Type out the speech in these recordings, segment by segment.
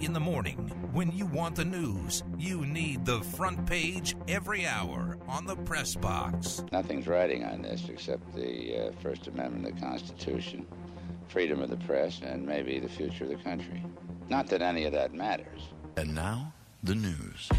In the morning, when you want the news, you need the front page every hour on the press box. Nothing's riding on this except the uh, First Amendment of the Constitution, freedom of the press, and maybe the future of the country. Not that any of that matters. And now, the news.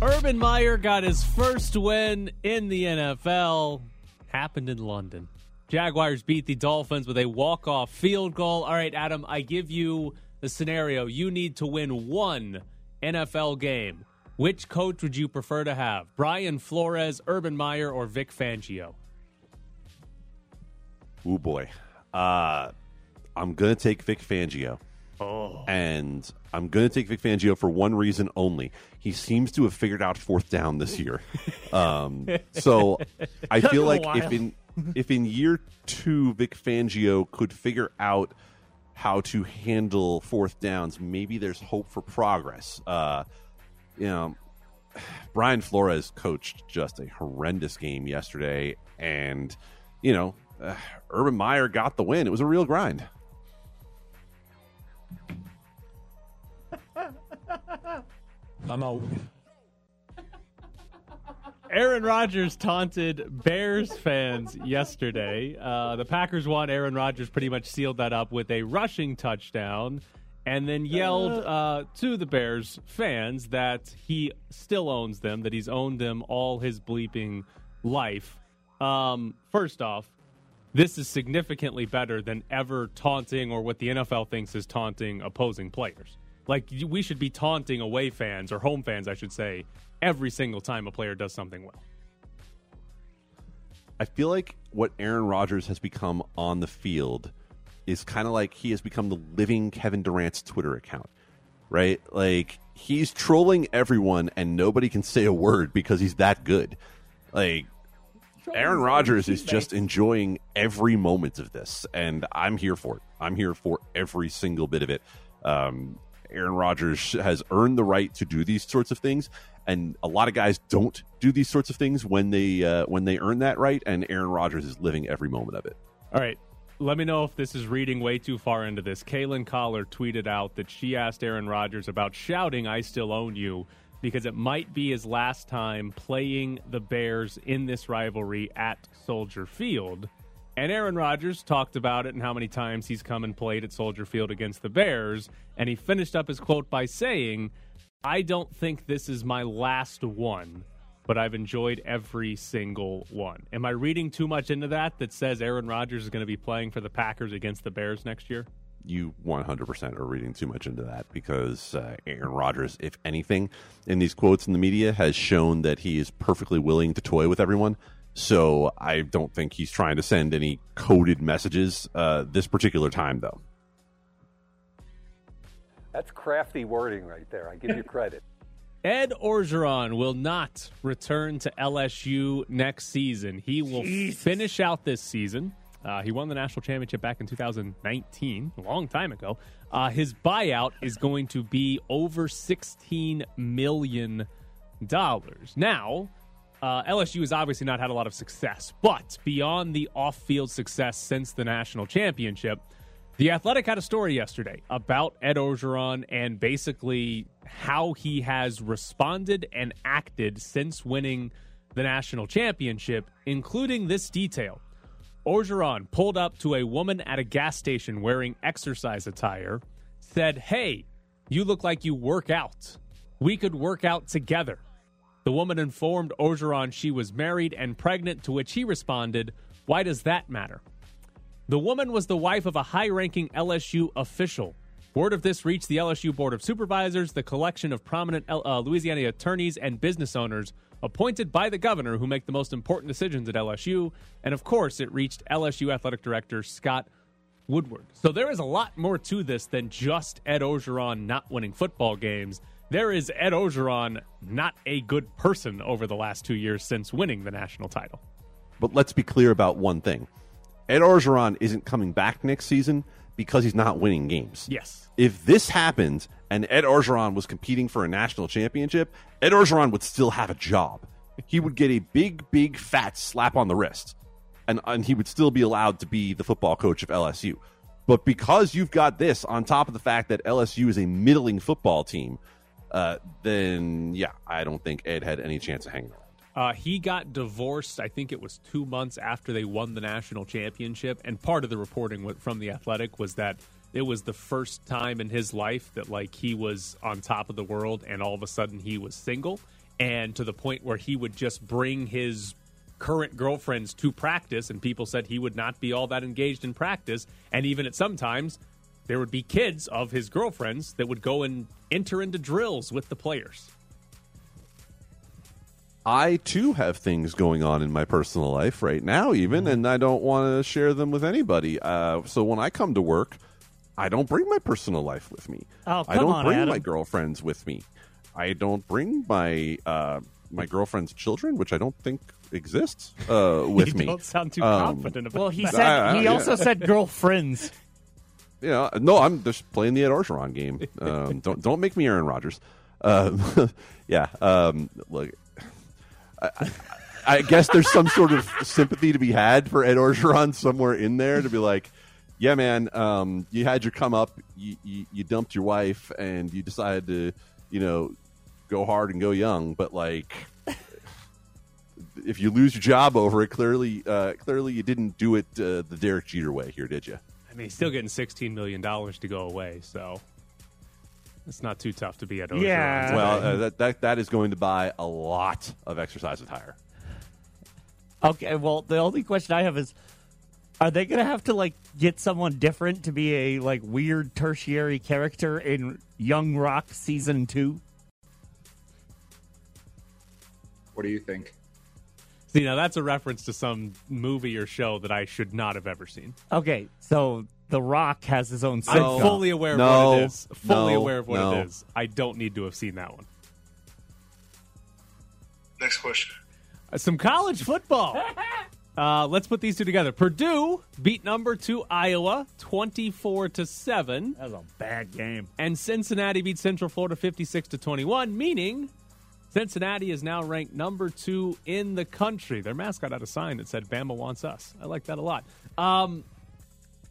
Urban Meyer got his first win in the NFL. Happened in London. Jaguars beat the Dolphins with a walk-off field goal. All right, Adam, I give you the scenario. You need to win one NFL game. Which coach would you prefer to have? Brian Flores, Urban Meyer, or Vic Fangio? Oh boy. Uh, I'm going to take Vic Fangio. Oh. And I'm going to take Vic Fangio for one reason only. He seems to have figured out fourth down this year. Um, so I feel like if in if in year two Vic Fangio could figure out how to handle fourth downs, maybe there's hope for progress. Uh, you know, Brian Flores coached just a horrendous game yesterday, and you know, uh, Urban Meyer got the win. It was a real grind. I'm out. Aaron Rodgers taunted Bears fans yesterday. Uh, the Packers won. Aaron Rodgers pretty much sealed that up with a rushing touchdown and then yelled uh, to the Bears fans that he still owns them, that he's owned them all his bleeping life. Um, first off, this is significantly better than ever taunting or what the NFL thinks is taunting opposing players. Like, we should be taunting away fans, or home fans, I should say, every single time a player does something well. I feel like what Aaron Rodgers has become on the field is kind of like he has become the living Kevin Durant's Twitter account, right? Like he's trolling everyone and nobody can say a word because he's that good. Like Aaron Rodgers is just enjoying every moment of this, and I'm here for it. I'm here for every single bit of it. Um, Aaron Rodgers has earned the right to do these sorts of things, and a lot of guys don't do these sorts of things when they uh, when they earn that right. And Aaron Rodgers is living every moment of it. All right. Let me know if this is reading way too far into this. Kalyn Kahler tweeted out that she asked Aaron Rodgers about shouting, I still own you, because it might be his last time playing the Bears in this rivalry at Soldier Field. And Aaron Rodgers talked about it and how many times he's come and played at Soldier Field against the Bears. And he finished up his quote by saying, I don't think this is my last one, but I've enjoyed every single one. Am I reading too much into that that says Aaron Rodgers is going to be playing for the Packers against the Bears next year? You 100% are reading too much into that because uh, Aaron Rodgers, if anything, in these quotes in the media, has shown that he is perfectly willing to toy with everyone. So I don't think he's trying to send any coded messages uh, this particular time, though. That's crafty wording right there. I give you credit. Ed Orgeron will not return to LSU next season. He will Jesus. finish out this season. Uh, he won the national championship back in 2019, a long time ago. Uh, his buyout is going to be over $16 million. Now, uh, LSU has obviously not had a lot of success, but beyond the off field success since the national championship, the Athletic had a story yesterday about Ed Orgeron and basically how he has responded and acted since winning the national championship, including this detail. Orgeron pulled up to a woman at a gas station wearing exercise attire, said, Hey, you look like you work out. We could work out together. The woman informed Orgeron she was married and pregnant, to which he responded, Why does that matter? The woman was the wife of a high ranking LSU official. Word of this reached the LSU Board of Supervisors, the collection of prominent uh, Louisiana attorneys and business owners appointed by the governor who make the most important decisions at LSU. And of course, it reached LSU Athletic Director Scott Woodward. So there is a lot more to this than just Ed Orgeron not winning football games. There is Ed Orgeron not a good person over the last two years since winning the national title. But let's be clear about one thing Ed Orgeron isn't coming back next season because he's not winning games. Yes. If this happens and Ed Orgeron was competing for a national championship, Ed Orgeron would still have a job. He would get a big, big, fat slap on the wrist, and, and he would still be allowed to be the football coach of LSU. But because you've got this on top of the fact that LSU is a middling football team, uh, then yeah, I don't think Ed had any chance of hanging around. Uh, he got divorced, I think it was two months after they won the national championship. And part of the reporting from The Athletic was that it was the first time in his life that, like, he was on top of the world and all of a sudden he was single. And to the point where he would just bring his current girlfriends to practice, and people said he would not be all that engaged in practice. And even at sometimes, there would be kids of his girlfriends that would go and enter into drills with the players. I too have things going on in my personal life right now, even, and I don't want to share them with anybody. Uh, so when I come to work, I don't bring my personal life with me. Oh, I don't on, bring Adam. my girlfriends with me. I don't bring my uh, my girlfriend's children, which I don't think exists, uh, with you me. don't sound too Um, confident about Well, he that. said I- I- he yeah. also said girlfriends. You know, no, I'm just playing the Ed Orgeron game. Um, don't don't make me Aaron Rodgers. Um, yeah, um, look, I, I, I guess there's some sort of sympathy to be had for Ed Orgeron somewhere in there to be like, yeah, man, um, you had your come up, you, you, you dumped your wife, and you decided to, you know, go hard and go young, but like. If you lose your job over it, clearly, uh, clearly you didn't do it uh, the Derek Jeter way here, did you? I mean, he's still getting $16 million to go away, so it's not too tough to be Ed Orgeron. Yeah. Well, uh, that, that that is going to buy a lot of exercise attire. Okay, well, the only question I have is are they going to have to like get someone different to be a like weird tertiary character in Young Rock season 2? What do you think? See, now that's a reference to some movie or show that I should not have ever seen. Okay, so The Rock has his own I'm fully aware of No. what it is. Fully No. aware of what No. it is. I don't need to have seen that one. Next question. Uh, some college football. Uh, let's put these two together. Purdue beat number two Iowa twenty-four to seven, That was a bad game. and Cincinnati beat Central Florida fifty-six to twenty-one. Meaning, Cincinnati is now ranked number two in the country. Their mascot had a sign that said "Bama wants us." I like that a lot. Um,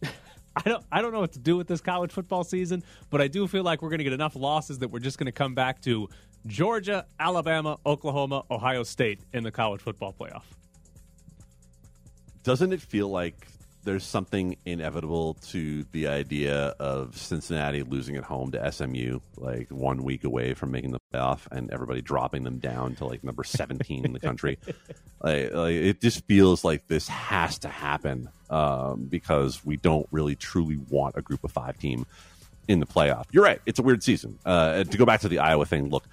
I don't I don't know what to do with this college football season, but I do feel like we're going to get enough losses that we're just going to come back to Georgia, Alabama, Oklahoma, Ohio State in the college football playoff. Doesn't it feel like there's something inevitable to the idea of Cincinnati losing at home to SMU, like one week away from making the playoff, and everybody dropping them down to like number 17 in the country? Like, like, it just feels like this has to happen um, because we don't really truly want a group of five team in the playoff. You're right; it's a weird season. Uh, and to go back to the Iowa thing, look.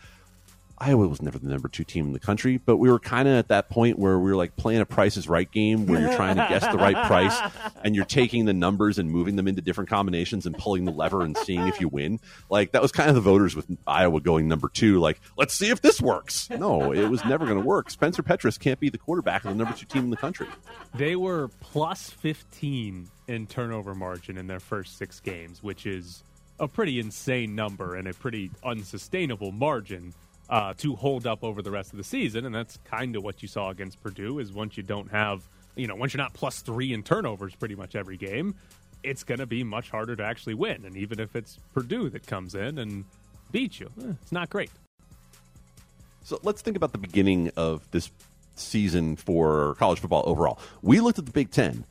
Iowa was never the number two team in the country, but we were kind of at that point where we were like playing a Price is Right game where you're trying to guess the right price and you're taking the numbers and moving them into different combinations and pulling the lever and seeing if you win. Like that was kind of the voters with Iowa going number two. Like, let's see if this works. No, it was never going to work. Spencer Petras can't be the quarterback of the number two team in the country. They were plus 15 in turnover margin in their first six games, which is a pretty insane number and a pretty unsustainable margin uh, to hold up over the rest of the season. And that's kind of what you saw against Purdue is once you don't have, you know, once you're not plus three in turnovers pretty much every game, it's going to be much harder to actually win. And even if it's Purdue that comes in and beats you, eh, it's not great. So let's think about the beginning of this season for college football overall. We looked at the Big Ten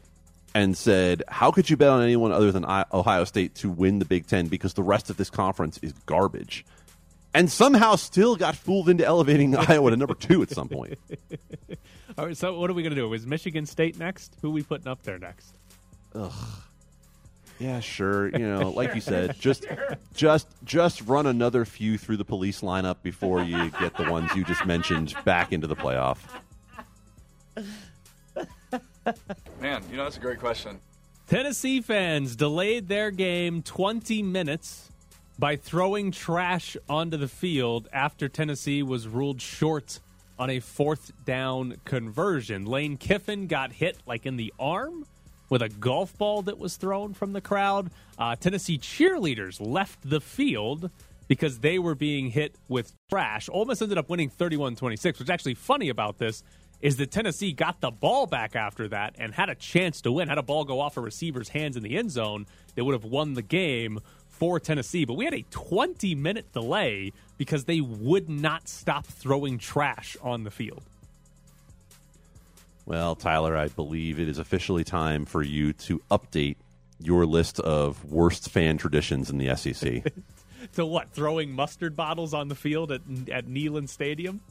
and said, how could you bet on anyone other than Ohio State to win the Big Ten because the rest of this conference is garbage? And somehow still got fooled into elevating Iowa to number two at some point. All right, so what are we going to do? Is Michigan State next? Who are we putting up there next? Ugh. Yeah, sure. You know, like you said, just just just run another few through the police lineup before you get the ones you just mentioned back into the playoff. Man, you know, that's a great question. Tennessee fans delayed their game 20 minutes by throwing trash onto the field after Tennessee was ruled short on a fourth down conversion. Lane Kiffin got hit like in the arm with a golf ball that was thrown from the crowd. Uh, Tennessee cheerleaders left the field because they were being hit with trash. Ole Miss ended up winning 31 26. What's actually funny about this is that Tennessee got the ball back after that and had a chance to win. Had a ball go off a receiver's hands in the end zone, they would have won the game for Tennessee. But we had a 20 minute delay because they would not stop throwing trash on the field. Well, Tyler, I believe it is officially time for you to update your list of worst fan traditions in the SEC. to what? Throwing mustard bottles on the field at at Neyland Stadium?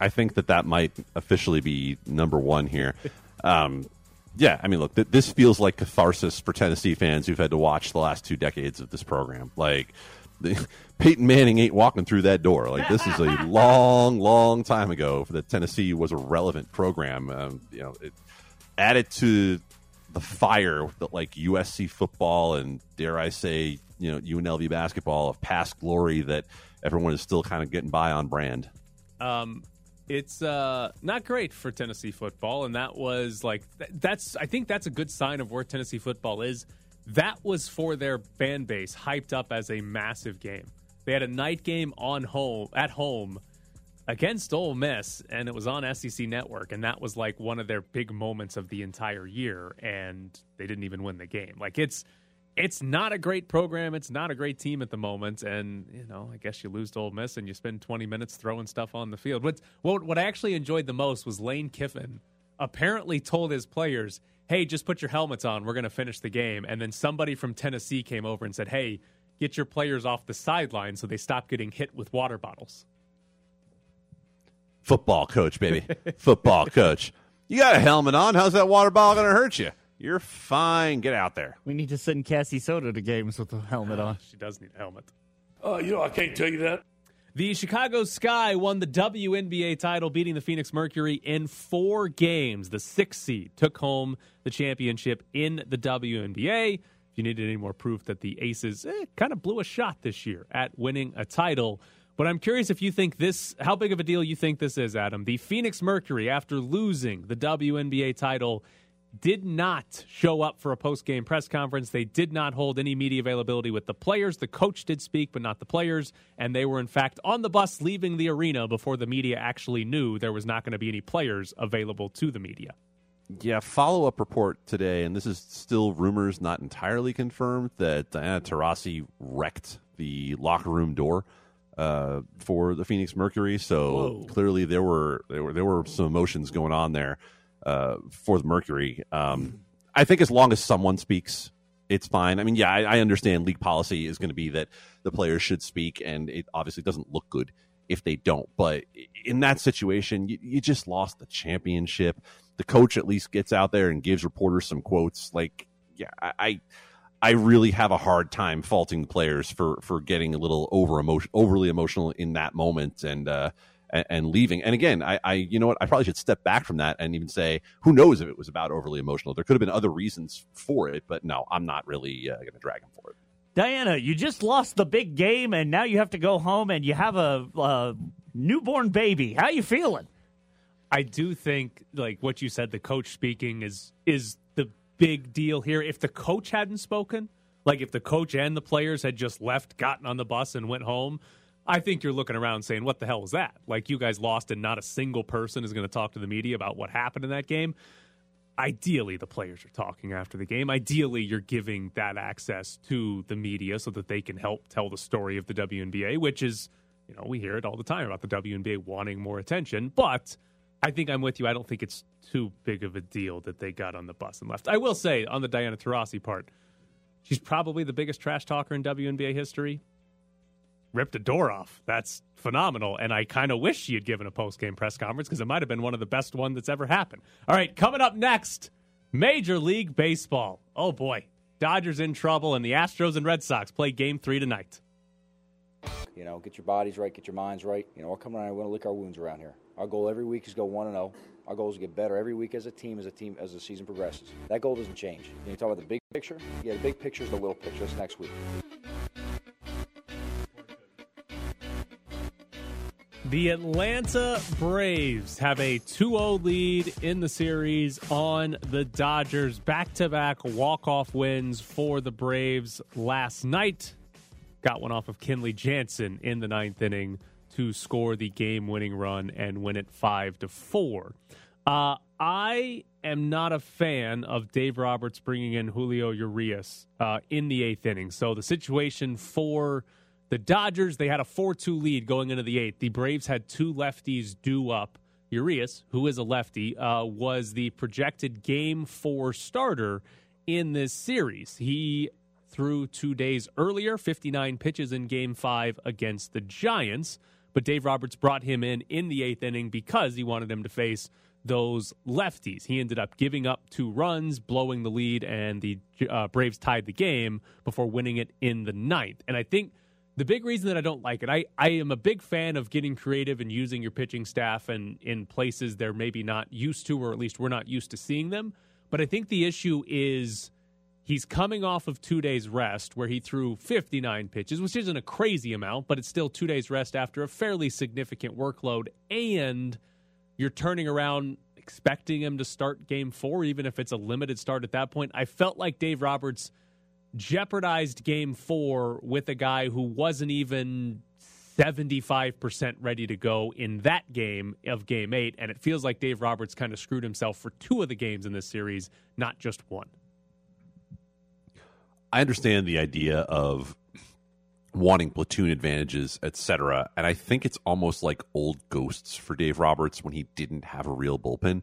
I think that that might officially be number one here. Um, yeah, I mean, look, th- this feels like catharsis for Tennessee fans who've had to watch the last two decades of this program. Like, the, Peyton Manning ain't walking through that door. Like, this is a long, long time ago for that Tennessee was a relevant program. Um, you know, it added to the fire that like USC football and dare I say, you know, UNLV basketball of past glory that everyone is still kind of getting by on brand. Um, it's uh, not great for Tennessee football, and that was like th- that's. I think that's a good sign of where Tennessee football is. That was for their fan base, hyped up as a massive game. They had a night game on home at home against Ole Miss, and it was on SEC Network, and that was like one of their big moments of the entire year, and they didn't even win the game. Like it's it's not a great program. It's not a great team at the moment, and you know, I guess you lose to Ole Miss and you spend 20 minutes throwing stuff on the field. What what what I actually enjoyed the most was Lane Kiffin apparently told his players, "Hey, just put your helmets on. We're going to finish the game." And then somebody from Tennessee came over and said, "Hey, get your players off the sideline so they stop getting hit with water bottles." Football coach, baby. Football coach. You got a helmet on. How's that water bottle going to hurt you? You're fine. Get out there. We need to send Cassie Soda to games with a helmet on. She does need a helmet. Uh, you know, I can't tell you that. The Chicago Sky won the WNBA title, beating the Phoenix Mercury in four games. The sixth seed took home the championship in the WNBA. If you needed any more proof that the Aces eh, kind of blew a shot this year at winning a title. But I'm curious if you think this, how big of a deal you think this is, Adam. The Phoenix Mercury, after losing the WNBA title, did not show up for a post game press conference. They did not hold any media availability with the players. The coach did speak, but not the players. And they were, in fact, on the bus leaving the arena before the media actually knew there was not going to be any players available to the media. Yeah, follow up report today, and this is still rumors, not entirely confirmed, that Diana Taurasi wrecked the locker room door uh, for the Phoenix Mercury. So Whoa. clearly there were there were there were some emotions going on there uh, for the Mercury. Um, I think as long as someone speaks, it's fine. I mean, yeah, I, I understand league policy is going to be that the players should speak, and it obviously doesn't look good if they don't. But in that situation, you, you just lost the championship. The coach at least gets out there and gives reporters some quotes. Like, yeah, I. I really have a hard time faulting the players for for getting a little over emotion, overly emotional in that moment, and uh, and, and leaving. And again, I, I, you know what, I probably should step back from that and even say, who knows if it was about overly emotional? There could have been other reasons for it, but no, I'm not really uh, going to drag him for it. Diana, you just lost the big game, and now you have to go home, and you have a, a newborn baby. How you feeling? I do think, like what you said, the coach speaking is is the big deal here. If the coach hadn't spoken, like if the coach and the players had just left, gotten on the bus, and went home, I think you're looking around saying, "What the hell was that?" Like you guys lost, and not a single person is going to talk to the media about what happened in that game. Ideally, the players are talking after the game. Ideally, you're giving that access to the media so that they can help tell the story of the WNBA, which is, you know, we hear it all the time about the WNBA wanting more attention. But I think I'm with you. I don't think it's too big of a deal that they got on the bus and left. I will say on the Diana Taurasi part, she's probably the biggest trash talker in WNBA history ripped a door off. That's phenomenal. And I kind of wish she had given a post game press conference because it might have been one of the best one that's ever happened. All right, coming up next, Major League Baseball. Oh boy, Dodgers in trouble, and the Astros and Red Sox play Game Three tonight. You know, get your bodies right, get your minds right. You know, we're coming around. We want to lick our wounds around here. Our goal every week is go one and zero. Our goal is to get better every week as a team, as a team, as the season progresses. That goal doesn't change. You talk about the big picture, yeah, the big picture is the little picture. That's next week. The Atlanta Braves have a 2 0 lead in the series on the Dodgers. Back to back walk off wins for the Braves last night. Got one off of Kenley Jansen in the ninth inning to score the game winning run and win it 5 to 4. Uh, I am not a fan of Dave Roberts bringing in Julio Urias uh, in the eighth inning. So the situation for the Dodgers, they had a 4 2 lead going into the eighth. The Braves had two lefties due up. Urias, who is a lefty, uh, was the projected game four starter in this series. He threw two days earlier, 59 pitches in game five against the Giants. But Dave Roberts brought him in in the eighth inning because he wanted him to face those lefties. He ended up giving up two runs, blowing the lead, and the uh, Braves tied the game before winning it in the ninth. And I think the big reason that I don't like it, I, I am a big fan of getting creative and using your pitching staff and in places they're maybe not used to, or at least we're not used to seeing them. But I think the issue is he's coming off of two days rest where he threw 59 pitches, which isn't a crazy amount, but it's still two days rest after a fairly significant workload. And you're turning around expecting him to start game four, even if it's a limited start at that point. I felt like Dave Roberts – jeopardized game four with a guy who wasn't even 75% ready to go in that game of game eight. And it feels like Dave Roberts kind of screwed himself for two of the games in this series, not just one. I understand the idea of wanting platoon advantages, etc. And I think it's almost like old ghosts for Dave Roberts when he didn't have a real bullpen.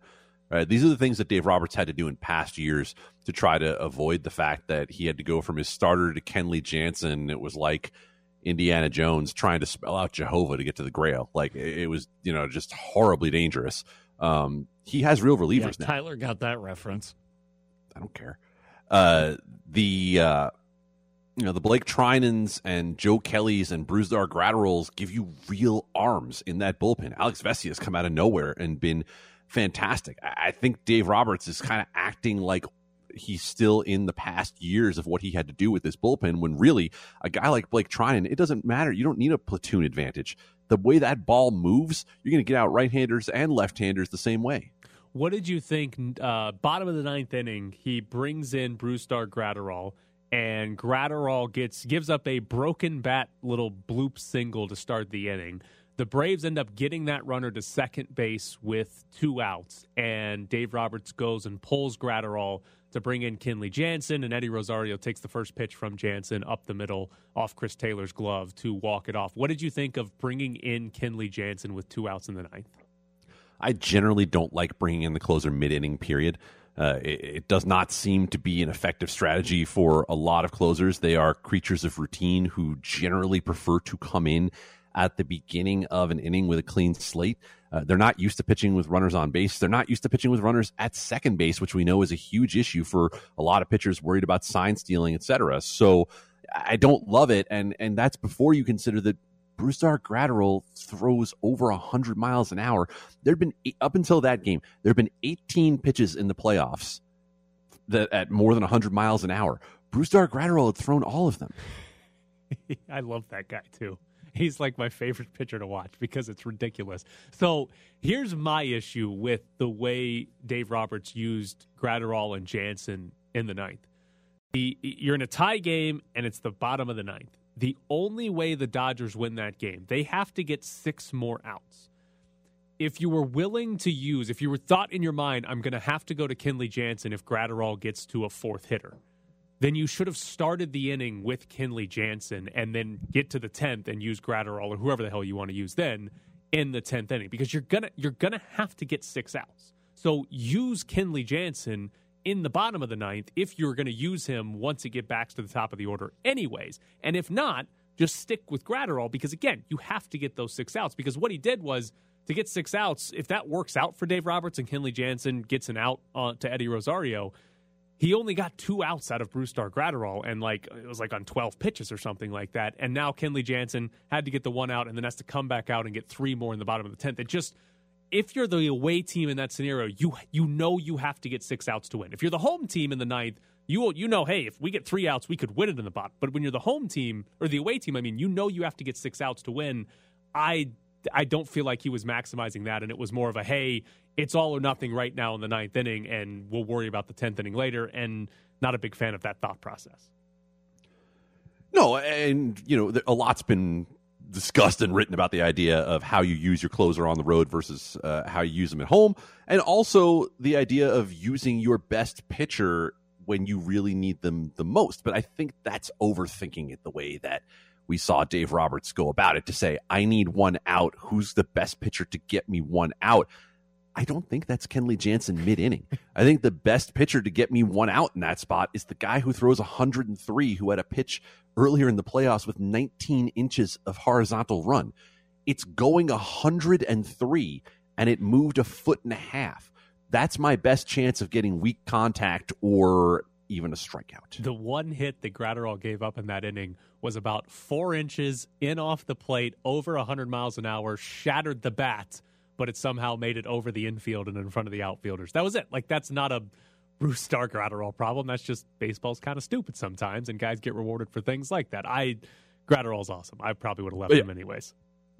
Right? These are the things that Dave Roberts had to do in past years to try to avoid the fact that he had to go from his starter to Kenley Jansen. It was like Indiana Jones trying to spell out Jehovah to get to the Grail. Like it, was, you know, just horribly dangerous. Um, he has real relievers yeah, now. Tyler got that reference. I don't care. Uh, the uh, you know the Blake Treinens and Joe Kellys and Brusdar Graterols give you real arms in that bullpen. Alex Vesia has come out of nowhere and been fantastic. I think Dave Roberts is kind of acting like he's still in the past years of what he had to do with this bullpen when really a guy like Blake Treinen, it doesn't matter. You don't need a platoon advantage. The way that ball moves, you're going to get out right handers and left handers the same way. What did you think? Uh, bottom of the ninth inning, he brings in Bruce Brusdar Graterol, and Graterol gets gives up a broken bat little bloop single to start the inning. The Braves end up getting that runner to second base with two outs, and Dave Roberts goes and pulls Graterol to bring in Kenley Jansen, and Eddie Rosario takes the first pitch from Jansen up the middle off Chris Taylor's glove to walk it off. What did you think of bringing in Kenley Jansen with two outs in the ninth? I generally don't like bringing in the closer mid inning period. Uh, it, it, does not seem to be an effective strategy for a lot of closers. They are creatures of routine who generally prefer to come in at the beginning of an inning with a clean slate. Uh, they're not used to pitching with runners on base. They're not used to pitching with runners at second base, which we know is a huge issue for a lot of pitchers worried about sign stealing, etc. So I don't love it, and and that's before you consider that Brusdar Graterol throws over 100 miles an hour. There have been, up until that game, there have been 18 pitches in the playoffs that at more than 100 miles an hour. Brusdar Graterol had thrown all of them. I love that guy too. He's like my favorite pitcher to watch because it's ridiculous. So here's my issue with the way Dave Roberts used Graterol and Jansen in the ninth. The, you're in a tie game and it's the bottom of the ninth. The only way the Dodgers win that game, they have to get six more outs. If you were willing to use, if you were thought in your mind, I'm going to have to go to Kenley Jansen if Graterol gets to a fourth hitter then you should have started the inning with Kenley Jansen and then get to the tenth and use Graterol or whoever the hell you want to use then in the tenth inning because you're gonna you're gonna have to get six outs. So use Kenley Jansen in the bottom of the ninth if you're going to use him once it get back to the top of the order, anyways. And if not, just stick with Graterol because again, you have to get those six outs because what he did was to get six outs. If that works out for Dave Roberts and Kenley Jansen gets an out uh, to Eddie Rosario he only got two outs out of Brusdar Graterol, and like it was like on 12 pitches or something like that. And now Kenley Jansen had to get the one out and then has to come back out and get three more in the bottom of the 10th. It just if you're the away team in that scenario, you you know you have to get six outs to win. If you're the home team in the ninth, you you know, hey, if we get three outs, we could win it in the bottom. But when you're the home team or the away team, I mean, you know you have to get six outs to win. I I don't feel like he was maximizing that, and it was more of a hey, it's all or nothing right now in the ninth inning, and we'll worry about the tenth inning later. And not a big fan of that thought process. No, and you know, a lot's been discussed and written about the idea of how you use your closer on the road versus uh, how you use them at home, and also the idea of using your best pitcher when you really need them the most. But I think that's overthinking it the way that we saw Dave Roberts go about it to say, I need one out. Who's the best pitcher to get me one out? I don't think that's Kenley Jansen mid inning. I think the best pitcher to get me one out in that spot is the guy who throws 103, who had a pitch earlier in the playoffs with 19 inches of horizontal run. It's going 103 and it moved a foot and a half. That's my best chance of getting weak contact or even a strikeout. The one hit that Graterol gave up in that inning was about four inches in off the plate, over 100 miles an hour, shattered the bat, but it somehow made it over the infield and in front of the outfielders. That was it. Like, that's not a Brusdar Graterol problem. That's just baseball's kind of stupid sometimes, and guys get rewarded for things like that. I Graterol's awesome. I probably would have left Yeah. him anyways.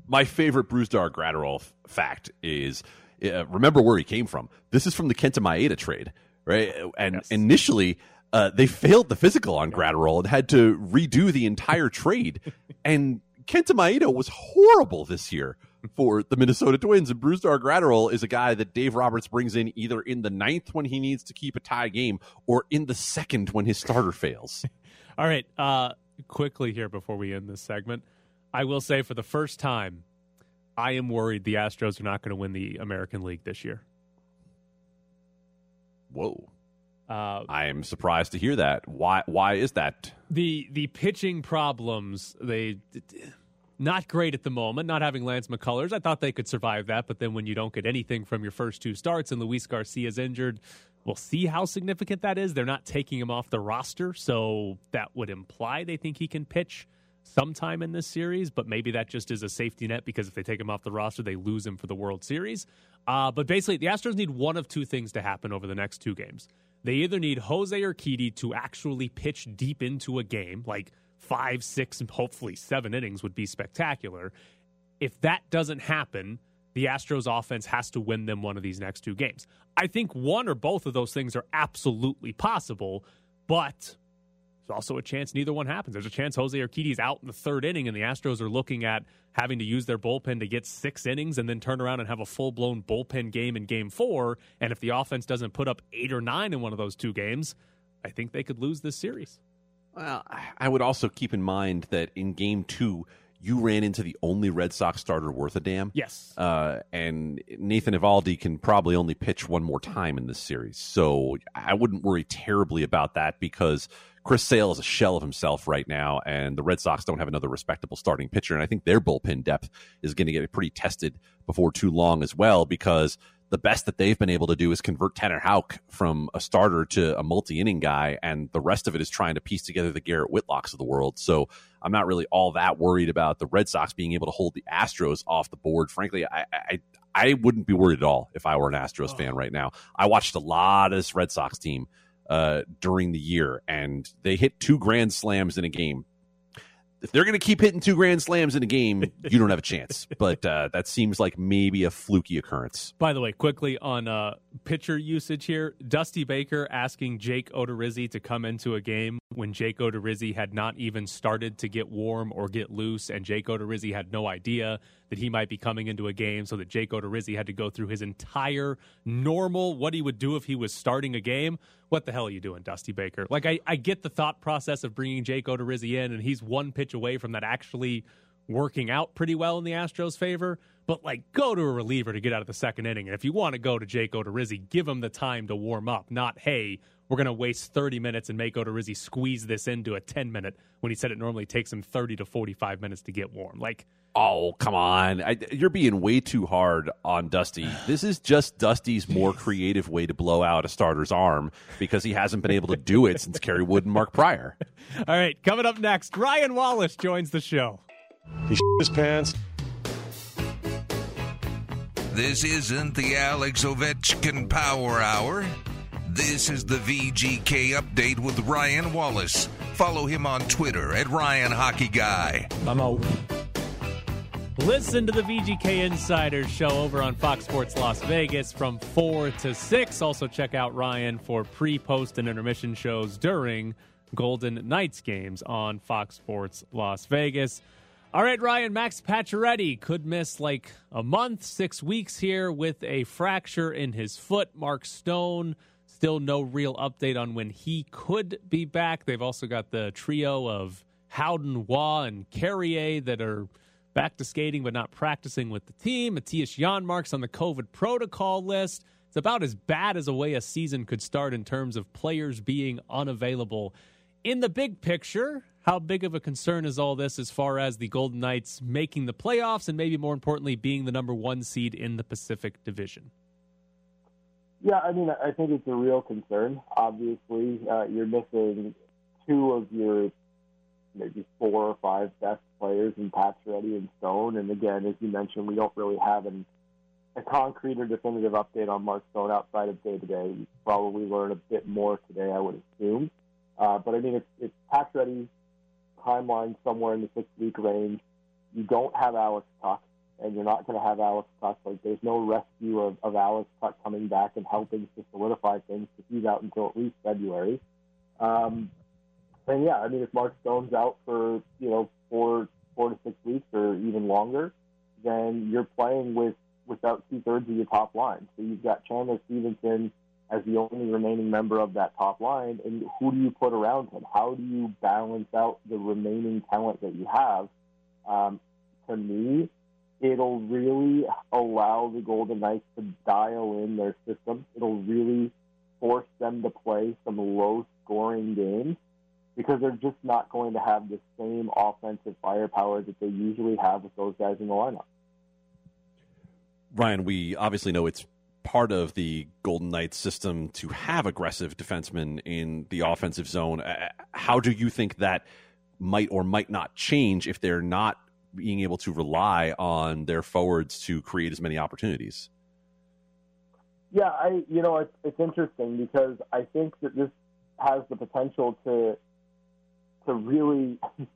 My favorite Brusdar Graterol f- fact is uh, remember where he came from. This is from the Kenta Maeda trade, right? And initially, uh, they failed the physical on Graterol and had to redo the entire trade. and Kenta Maeda was horrible this year for the Minnesota Twins. And Brusdar Graterol is a guy that Dave Roberts brings in either in the ninth when he needs to keep a tie game or in the second when his starter fails. All right, uh, quickly here before we end this segment, I will say for the first time, I am worried the Astros are not going to win the American League this year. Whoa. Uh, I am surprised to hear that. Why? Why is that? the the pitching problems they not great at the moment not having lance mccullers. I thought they could survive that but then when you don't get anything from your first two starts and luis garcia's injured we'll see how significant that is. They're not taking him off the roster so that would imply they think he can pitch sometime in this series but maybe that just is a safety net because if they take him off the roster they lose him for the world series. Uh, but basically the astros need one of two things to happen over the next two games. They either need Jose Urquidy to actually pitch deep into a game, like five, six, and hopefully seven innings would be spectacular. If that doesn't happen, the Astros offense has to win them one of these next two games. I think one or both of those things are absolutely possible, but there's also a chance neither one happens. There's a chance Jose Urquidy's out in the third inning, and the Astros are looking at having to use their bullpen to get six innings and then turn around and have a full blown bullpen game in game four. And if the offense doesn't put up eight or nine in one of those two games, I think they could lose this series. Well, I would also keep in mind that in game two, you ran into the only Red Sox starter worth a damn. Yes. Uh, and Nathan Eovaldi can probably only pitch one more time in this series. So I wouldn't worry terribly about that because Chris Sale is a shell of himself right now, and the Red Sox don't have another respectable starting pitcher. And I think their bullpen depth is going to get pretty tested before too long as well because the best that they've been able to do is convert Tanner Houck from a starter to a multi inning guy, and the rest of it is trying to piece together the Garrett Whitlocks of the world. So I'm not really all that worried about the Red Sox being able to hold the Astros off the board. Frankly, I, I I wouldn't be worried at all if I were an Astros fan right now. I watched a lot of this Red Sox team uh, during the year, and they hit two grand slams in a game. If they're going to keep hitting two grand slams in a game, you don't have a chance. But uh, that seems like maybe a fluky occurrence. By the way, quickly on uh, pitcher usage here, Dusty Baker asking Jake Odorizzi to come into a game when Jake Odorizzi had not even started to get warm or get loose, and Jake Odorizzi had no idea that he might be coming into a game, so that Jake Odorizzi had to go through his entire normal what he would do if he was starting a game. What the hell are you doing, Dusty Baker? Like, I, I get the thought process of bringing Jake Odorizzi in, and he's one pitch away from that actually working out pretty well in the Astros' favor. But like, go to a reliever to get out of the second inning, and if you want to go to Jake Odorizzi, give him the time to warm up. Not hey, we're going to waste thirty minutes and make Odorizzi squeeze this into a ten minute when he said it normally takes him thirty to forty five minutes to get warm. Like, Oh, come on. I, you're being way too hard on Dusty. This is just Dusty's more creative way to blow out a starter's arm because he hasn't been able to do it since Kerry Wood and Mark Prior. all right, coming up next, Ryan Wallace joins the show. He his pants. This isn't the Alex Ovechkin Power Hour. This is the VGK update with Ryan Wallace. Follow him on Twitter at Ryan Hockey Guy. I'm out. Listen to the VGK Insiders show over on Fox Sports Las Vegas from 4 to 6. Also, check out Ryan for pre, post, and intermission shows during Golden Knights games on Fox Sports Las Vegas. All right, Ryan, Max Pacioretty could miss like a month, six weeks here with a fracture in his foot. Mark Stone, still no real update on when he could be back. They've also got the trio of Howden, Waugh, and Carrier that are back to skating but not practicing with the team. Mattias Janmark's on the COVID protocol list. It's about as bad as a way a season could start in terms of players being unavailable. In the big picture, how big of a concern is all this as far as the Golden Knights making the playoffs and maybe more importantly being the number one seed in the Pacific Division? Yeah, I mean, I think it's a real concern. Obviously, uh, you're missing two of your maybe four or five best players in Pacioretty and Stone. And again, as you mentioned, we don't really have an, a concrete or definitive update on Mark Stone outside of day to day. We probably learn a bit more today, I would assume. Uh, but I mean, it's, it's Pacioretty timeline somewhere in the six week range. You don't have Alex Tuch, and you're not going to have Alex Tuch. Like, there's no rescue of, of Alex Tuch coming back and helping to solidify things because he's out until at least February. Um, and yeah, I mean, if Mark Stone's out for you know four four to six weeks or even longer, then you're playing with without two thirds of your top line. So you've got Chandler Stephenson as the only remaining member of that top line, and who do you put around him? How do you balance out the remaining talent that you have? Um, to me, it'll really allow the Golden Knights to dial in their system. It'll really force them to play some low scoring games because they're just not going to have the same offensive firepower that they usually have with those guys in the lineup. Ryan, we obviously know it's part of the Golden Knights system to have aggressive defensemen in the offensive zone. Uh, how do you think that might or might not change if they're not being able to rely on their forwards to create as many opportunities? Yeah, I you know it's, it's interesting because I think that this has the potential to to really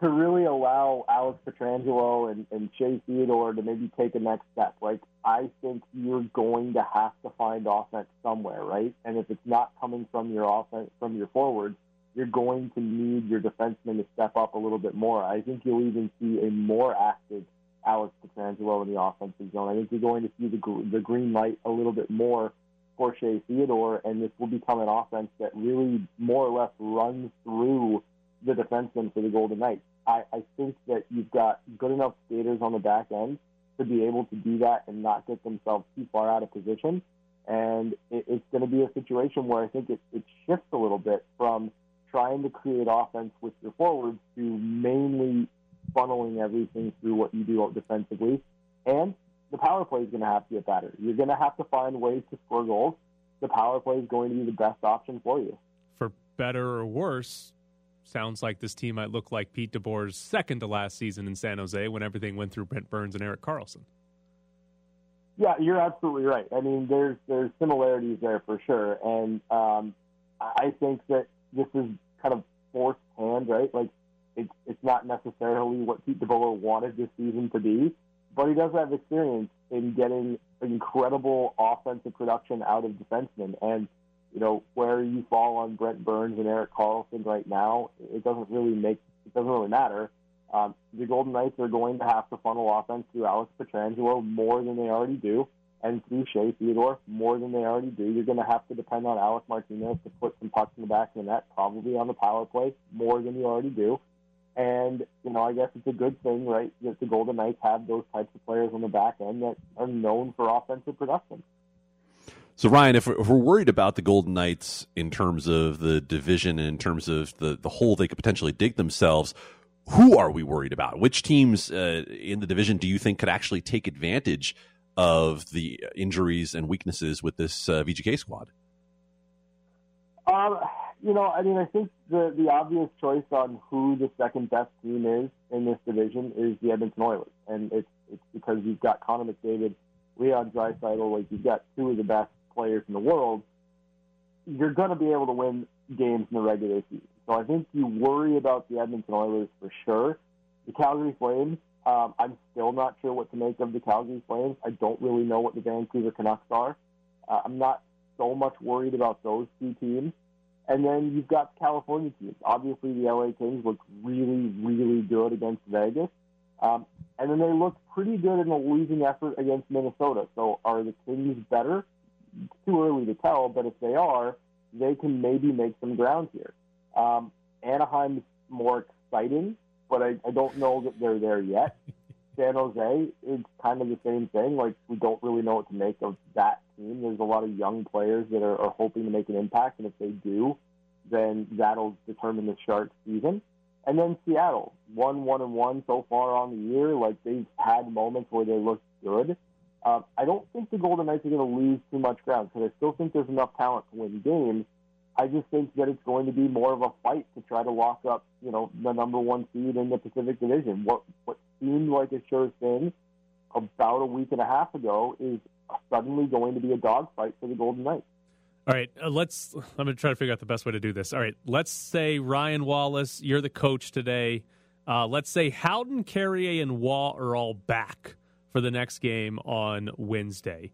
to really allow Alex Pietrangelo and, and Shea Theodore to maybe take a next step. Like I think you're going to have to find offense somewhere, right? And if it's not coming from your offense from your forwards, you're going to need your defensemen to step up a little bit more. I think you'll even see a more active Alex Pietrangelo in the offensive zone. I think you're going to see the the green light a little bit more for Shea Theodore, and this will become an offense that really more or less runs through the defensemen for the Golden Knights. I, I think that you've got good enough skaters on the back end to be able to do that and not get themselves too far out of position. And it, it's going to be a situation where I think it, it shifts a little bit from trying to create offense with your forwards to mainly funneling everything through what you do defensively. And the power play is going to have to get better. You're going to have to find ways to score goals. The power play is going to be the best option for you. For better or worse, sounds like this team might look like Pete DeBoer's second to last season in San Jose when everything went through Brent Burns and Erik Karlsson. Yeah, you're absolutely right. I mean, there's there's similarities there for sure, and um, I think that this is kind of forced hand, right? Like it's it's not necessarily what Pete DeBoer wanted this season to be, but he does have experience in getting incredible offensive production out of defensemen. And, you know, where you fall on Brent Burns and Erik Karlsson right now, it doesn't really make, it doesn't really matter. Um, the Golden Knights are going to have to funnel offense through Alex Pietrangelo more than they already do, and through Shea Theodore more than they already do. You're going to have to depend on Alex Martinez to put some pucks in the back of the net, probably on the power play more than you already do. And, you know, I guess it's a good thing, right, that the Golden Knights have those types of players on the back end that are known for offensive production. So, Ryan, if we're, worried about the Golden Knights in terms of the division and in terms of the, the hole they could potentially dig themselves, who are we worried about? Which teams uh, in the division do you think could actually take advantage of the injuries and weaknesses with this uh, VGK squad? Um, you know, I mean, I think the the obvious choice on who the second best team is in this division is the Edmonton Oilers, and it's it's because you've got Connor McDavid, Leon Draisaitl, like you've got two of the best players in the world. You're going to be able to win games in the regular season. So I think you worry about the Edmonton Oilers for sure. The Calgary Flames, um, I'm still not sure what to make of the Calgary Flames. I don't really know what the Vancouver Canucks are. Uh, I'm not so much worried about those two teams And then you've got California teams. Obviously, the LA Kings look really, really good against Vegas. Um, and then they look pretty good in a losing effort against Minnesota. So are the Kings better? It's too early to tell, but if they are, they can maybe make some ground here. Um, Anaheim's more exciting, but I, I don't know that they're there yet. San Jose is kind of the same thing. Like we don't really know what to make of that team. There's a lot of young players that are, are hoping to make an impact, and if they do, then that'll determine the Sharks' season. And then Seattle, one one and one so far on the year. Like they've had moments where they look good. Uh, I don't think the Golden Knights are going to lose too much ground because I still think there's enough talent to win games. I just think that it's going to be more of a fight to try to lock up, you know, the number one seed in the Pacific Division. What what seemed like a sure thing about a week and a half ago is suddenly going to be a dogfight for the Golden Knights. All right, uh, let's. I'm going to try to figure out the best way to do this. All right, let's say Ryan Wallace, you're the coach today. Uh, let's say Howden, Carrier, and Roy are all back for the next game on Wednesday.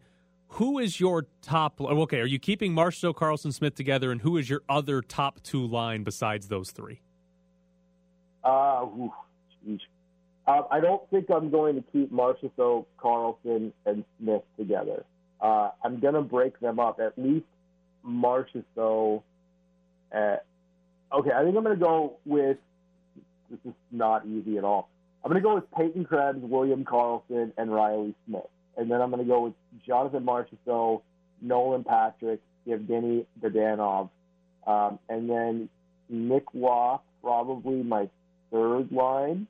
Who is your top? Okay, are you keeping Marchessault, Karlsson Smith together, and who is your other top two line besides those three? Uh, ooh. Uh, I don't think I'm going to keep Marchessault, Karlsson and Smith together. Uh, I'm going to break them up. At least Marchessault. Uh, okay, I think I'm going to go with. This is not easy at all. I'm going to go with Peyton Krebs, William Karlsson, and Reilly Smith. And then I'm going to go with Jonathan Marchessault, Nolan Patrick, Evgeny Dadonov, um, and then Nick Roy, probably my third line.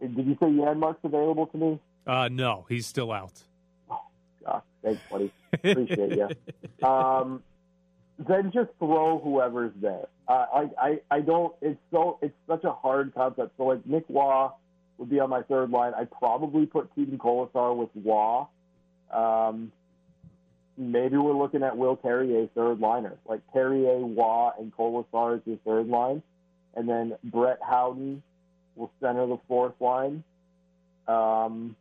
Did you say Janmark's available to me? Uh, no, he's still out. Oh, God, thanks, buddy. Appreciate you. Um, then just throw whoever's there. Uh, I, I, I don't. It's so. It's such a hard concept. So like Nick Roy would be on my third line. I'd probably put Keegan Kolesar with Roy. Um, maybe we're looking at Will Carrier third liner, like Carrier, Roy, and Kolesar is your third line, and then Brett Howden will center the fourth line. Um,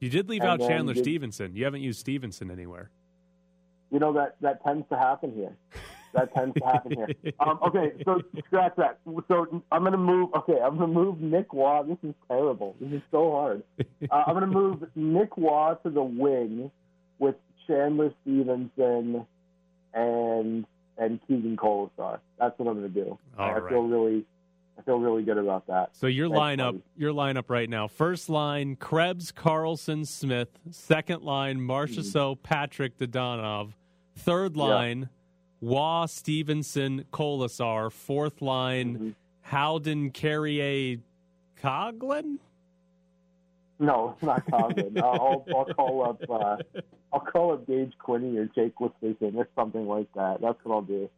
you did leave out Chandler you, Stephenson. You haven't used Stephenson anywhere. You know that that tends to happen here. That tends to happen here. Um, okay, so scratch that. So I'm going to move. Okay, I'm going to move Nick Roy. This is terrible. This is so hard. Uh, I'm going to move Nick Roy to the wing with Chandler Stephenson and and Keegan Kolesar. That's what I'm going to do. All I right. feel really I feel really good about that. So your Thanks, lineup, buddy. your lineup right now: first line Krebs, Karlsson, Smith; second line Marchessault, Patrick, Dadonov; third line Roy, Stephenson, Kolesar; fourth line Mm-hmm. Howden, Carrier, Coghlan. No, it's not Coghlan. uh, I'll, I'll call up. Uh, I'll call up Gage Quinney or Jake Wisconsin or something like that. That's what I'll do.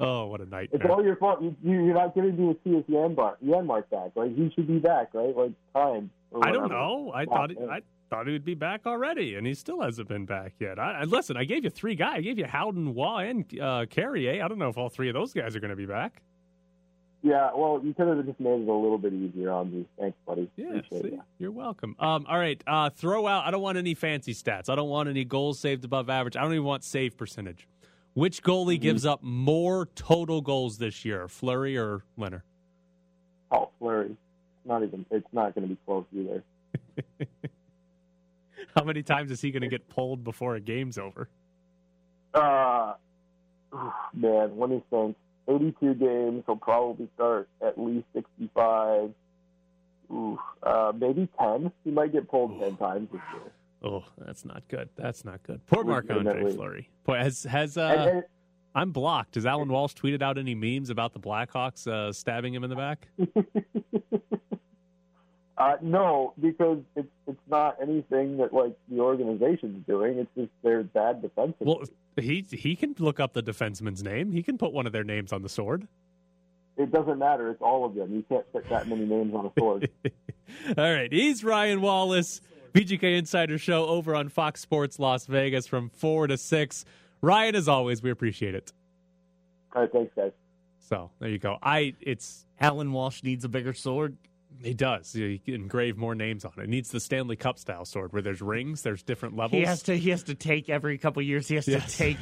Oh, what a night! It's all your fault. You, you, you're not giving me a CS Yanmark, Yanmark back. Like he should be back, right? Like time. I don't know. I Yeah, thought yeah. I thought he would be back already, and he still hasn't been back yet. I, I listen. I gave you three guys. I gave you Howden, Roy, and uh, Carrier. I don't know if all three of those guys are going to be back. Yeah, well, you could have just made it a little bit easier on me. Thanks, buddy. Yeah, see, you're welcome. Um, all right, uh, throw out. I don't want any fancy stats. I don't want any goals saved above average. I don't even want save percentage. Which goalie Mm-hmm. gives up more total goals this year, Fleury or Leonard? Oh, Fleury. Not even. It's not going to be close either. How many times is he going to get pulled before a game's over? Uh, man, let me think. 82 games. He'll probably start at least 65. Ooh, uh, maybe 10. He might get pulled 10 times this year. Oh, that's not good. That's not good. Poor Marc Andre. Fleury. Boy, has has uh, And- and- I'm blocked. Has Allan Walsh tweeted out any memes about the Blackhawks uh, stabbing him in the back? Uh, no, because it's it's not anything that like the organization's doing. It's just their bad defensive. Well, he he can look up the defenseman's name. He can put one of their names on the sword. it doesn't matter. It's all of them. You can't put that many names on a sword. All right, he's Ryan Wallace, VGK Insider Show over on Fox Sports Las Vegas from four to six. Ryan, as always, we appreciate it. all right, thanks, guys. So there you go. I it's Allan Walsh needs a bigger sword. He does. He can engrave more names on it. It needs the Stanley Cup style sword where there's rings, there's different levels. He has to. He has to take every couple years. He has Yes. to take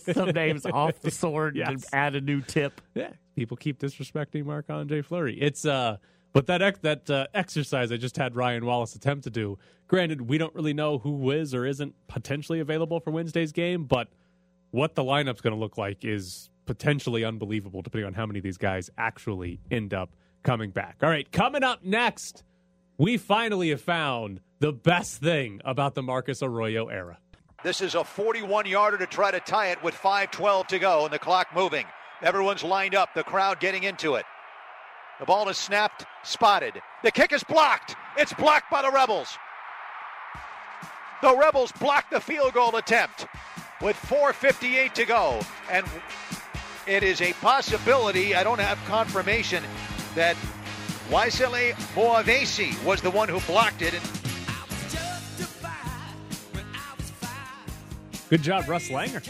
some names off the sword and add a new tip. Yeah, people keep disrespecting Marc Andre Fleury. It's uh, but that ex- that uh, exercise I just had Ryan Wallace attempt to do. Granted, we don't really know who is or isn't potentially available for Wednesday's game, but what the lineup's going to look like is potentially unbelievable, depending on how many of these guys actually end up coming back. All right, coming up next, we finally have found the best thing about the Marcus Arroyo era. This is a 41 yarder to try to tie it with 5.12 to go and the clock moving. Everyone's lined up, the crowd getting into it. The ball is snapped, spotted. The kick is blocked. It's blocked by the Rebels. The Rebels block the field goal attempt with 4.58 to go. And it is a possibility, I don't have confirmation, that Waisele Moavesi was the one who blocked it. Good job, Russ Langer.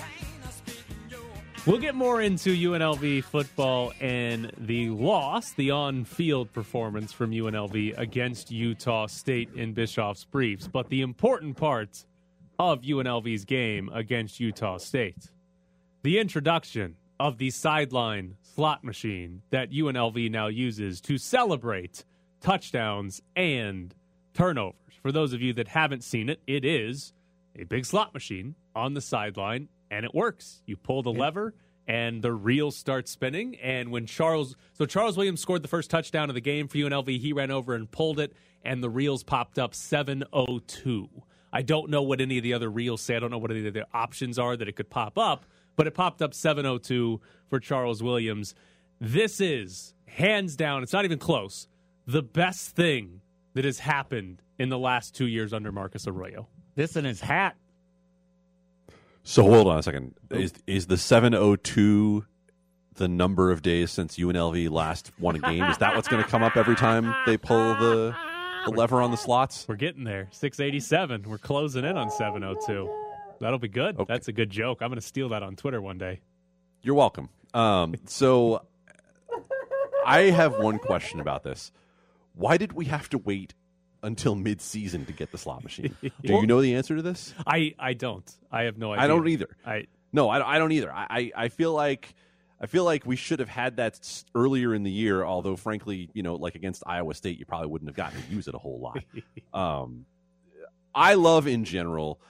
We'll get more into UNLV football and the loss, the on field performance from UNLV against Utah State in Bischoff's briefs. But the important part of UNLV's game against Utah State the introduction of the sideline slot machine that UNLV now uses to celebrate touchdowns and turnovers. For those of you that haven't seen it, it is a big slot machine on the sideline and it works. You pull the lever and the reel starts spinning and when Charles so Charles Williams scored the first touchdown of the game for UNLV, he ran over and pulled it and the reels popped up 702. I don't know what any of the other reels say. I don't know what any of the options are that it could pop up, but it popped up 702 for Charles Williams. This is hands down, it's not even close, the best thing that has happened in the last 2 years under Marcus Arroyo. This in his hat. So hold on a second. Is is the seven oh two the number of days since UNLV last won a game? Is that what's going to come up every time they pull the the lever on the slots? We're getting there. 687. We're closing in on 702. That'll be good. That's a good joke. I'm going to steal that on Twitter one day. You're welcome. Um, so I have one question about this. Why did we have to wait until mid-season to get the slot machine? Do you know the answer to this? I, I don't. I have no idea. I don't either. I no, I, I don't either. I, I, I feel like I feel like we should have had that earlier in the year. Although, frankly, you know, like against Iowa State, you probably wouldn't have gotten to use it a whole lot. um, I love in general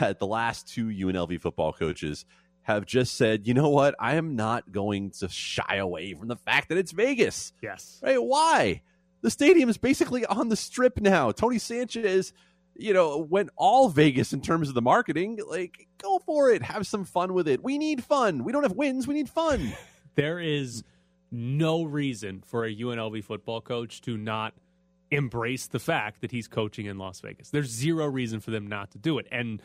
that the last two UNLV football coaches have just said, you know what, I am not going to shy away from the fact that it's Vegas. Yes. Right? Why? The stadium is basically on the strip now. Tony Sanchez, you know, went all Vegas in terms of the marketing. Like, go for it. Have some fun with it. We need fun. We don't have wins. We need fun. There is no reason for a UNLV football coach to not embrace the fact that he's coaching in Las Vegas. There's zero reason for them not to do it. And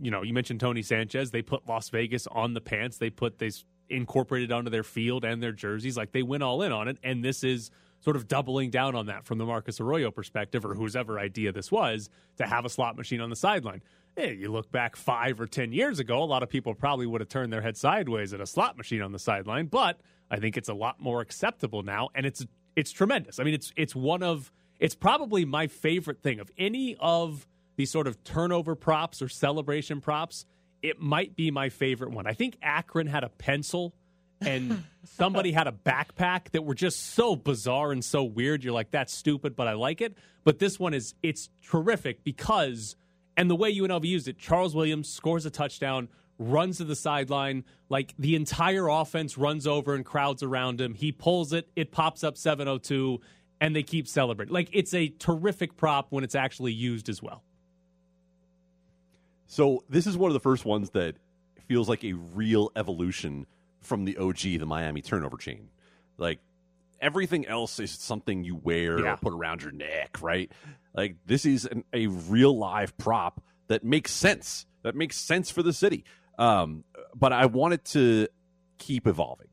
you know, you mentioned Tony Sanchez. They put Las Vegas on the pants. They put this incorporated onto their field and their jerseys. Like they went all in on it. And this is sort of doubling down on that from the Marcus Arroyo perspective, or whose ever idea this was, to have a slot machine on the sideline. Hey, you look back five or ten years ago, a lot of people probably would have turned their head sideways at a slot machine on the sideline, but I think it's a lot more acceptable now, and it's it's tremendous. I mean, it's it's one of it's probably my favorite thing of any of these sort of turnover props or celebration props. It might be my favorite one. I think Akron had a pencil and somebody had a backpack that were just so bizarre and so weird. You're like, that's stupid, but I like it. But this one is it's terrific because and the way UNLV used it, Charles Williams scores a touchdown, runs to the sideline, like the entire offense runs over and crowds around him. He pulls it, it pops up 702, and they keep celebrating. Like it's a terrific prop when it's actually used as well. So this is one of the first ones that feels like a real evolution from the OG, the Miami turnover chain. Like everything else is something you wear Yeah. or put around your neck, right? Like this is an, a real live prop that makes sense. That makes sense for the city. Um, but I want it to keep evolving.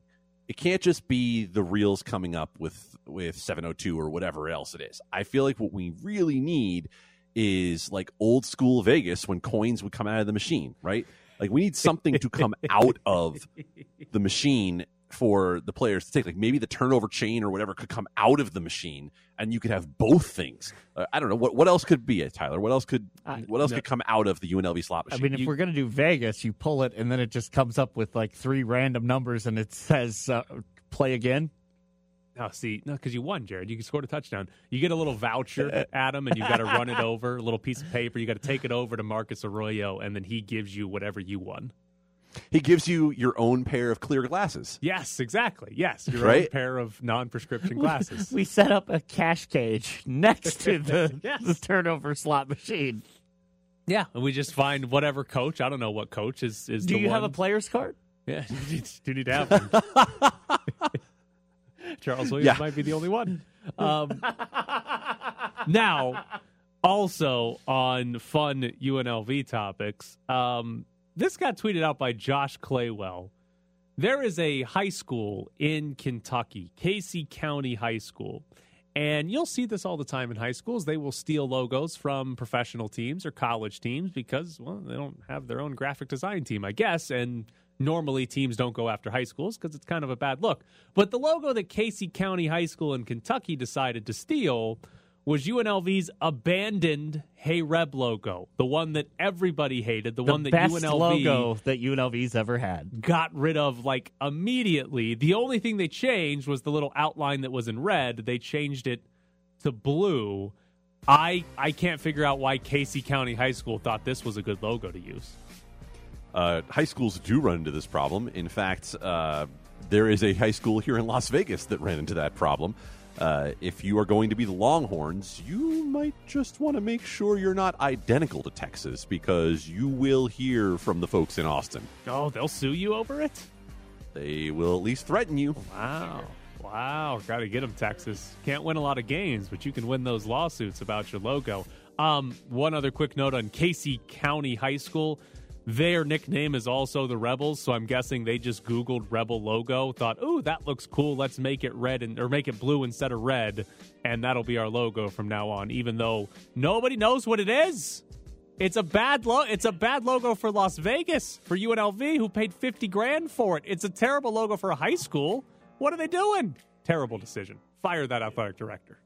It can't just be the reels coming up with with 702 or whatever else it is. I feel like what we really need is like old school Vegas when coins would come out of the machine, right? Like we need something to come out of the machine for the players to take. Like maybe the turnover chain or whatever could come out of the machine, and you could have both things. Uh, I don't know what what else could be it, Tyler. What else could what else no. could come out of the UNLV slot machine? I mean, if we're gonna do Vegas, you pull it and then it just comes up with like three random numbers and it says uh, play again. No, see, no, because you won, Jared. You scored a touchdown. You get a little voucher, Adam, and you got to run it over, a little piece of paper. You got to take it over to Marcus Arroyo, and then he gives you whatever you won. He gives you your own pair of clear glasses. Yes, exactly. Yes, your own Right? pair of non-prescription glasses. We set up a cash cage next to the, Yes. the turnover slot machine. yeah, and we just find whatever coach. I don't know what coach is is. Do the you have a player's card? Yeah, you do need to have one. Charles Williams Yeah. might be the only one. Um, now, also on fun UNLV topics, um, this got tweeted out by Josh Claywell. There is a high school in Kentucky, Casey County High School. And you'll see this all the time in high schools. They will steal logos from professional teams or college teams because, well, they don't have their own graphic design team, I guess. And normally teams don't go after high schools because it's kind of a bad look. But the logo that Casey County High School in Kentucky decided to steal was UNLV's abandoned Hey Reb logo, the one that everybody hated, the, The one that best UNLV logo that UNLV's ever had. got rid of like immediately. The only thing they changed was the little outline that was in red. They changed it to blue. I I can't figure out why Casey County High School thought this was a good logo to use. Uh, high schools do run into this problem. In fact, uh, there is a high school here in Las Vegas that ran into that problem. Uh, if you are going to be the Longhorns, you might just want to make sure you're not identical to Texas because you will hear from the folks in Austin. Oh, they'll sue you over it? They will at least threaten you. Wow. Wow. Got to get them, Texas. Can't win a lot of games, but you can win those lawsuits about your logo. Um, one other quick note on Casey County High School. Their nickname is also the Rebels, so I'm guessing they just Googled Rebel logo, thought, "Ooh, that looks cool. Let's make it red and or make it blue instead of red, and that'll be our logo from now on." Even though nobody knows what it is, it's a bad lo- It's a bad logo for Las Vegas for UNLV, who paid fifty grand for it. It's a terrible logo for a high school. What are they doing? Terrible decision. Fire that athletic director.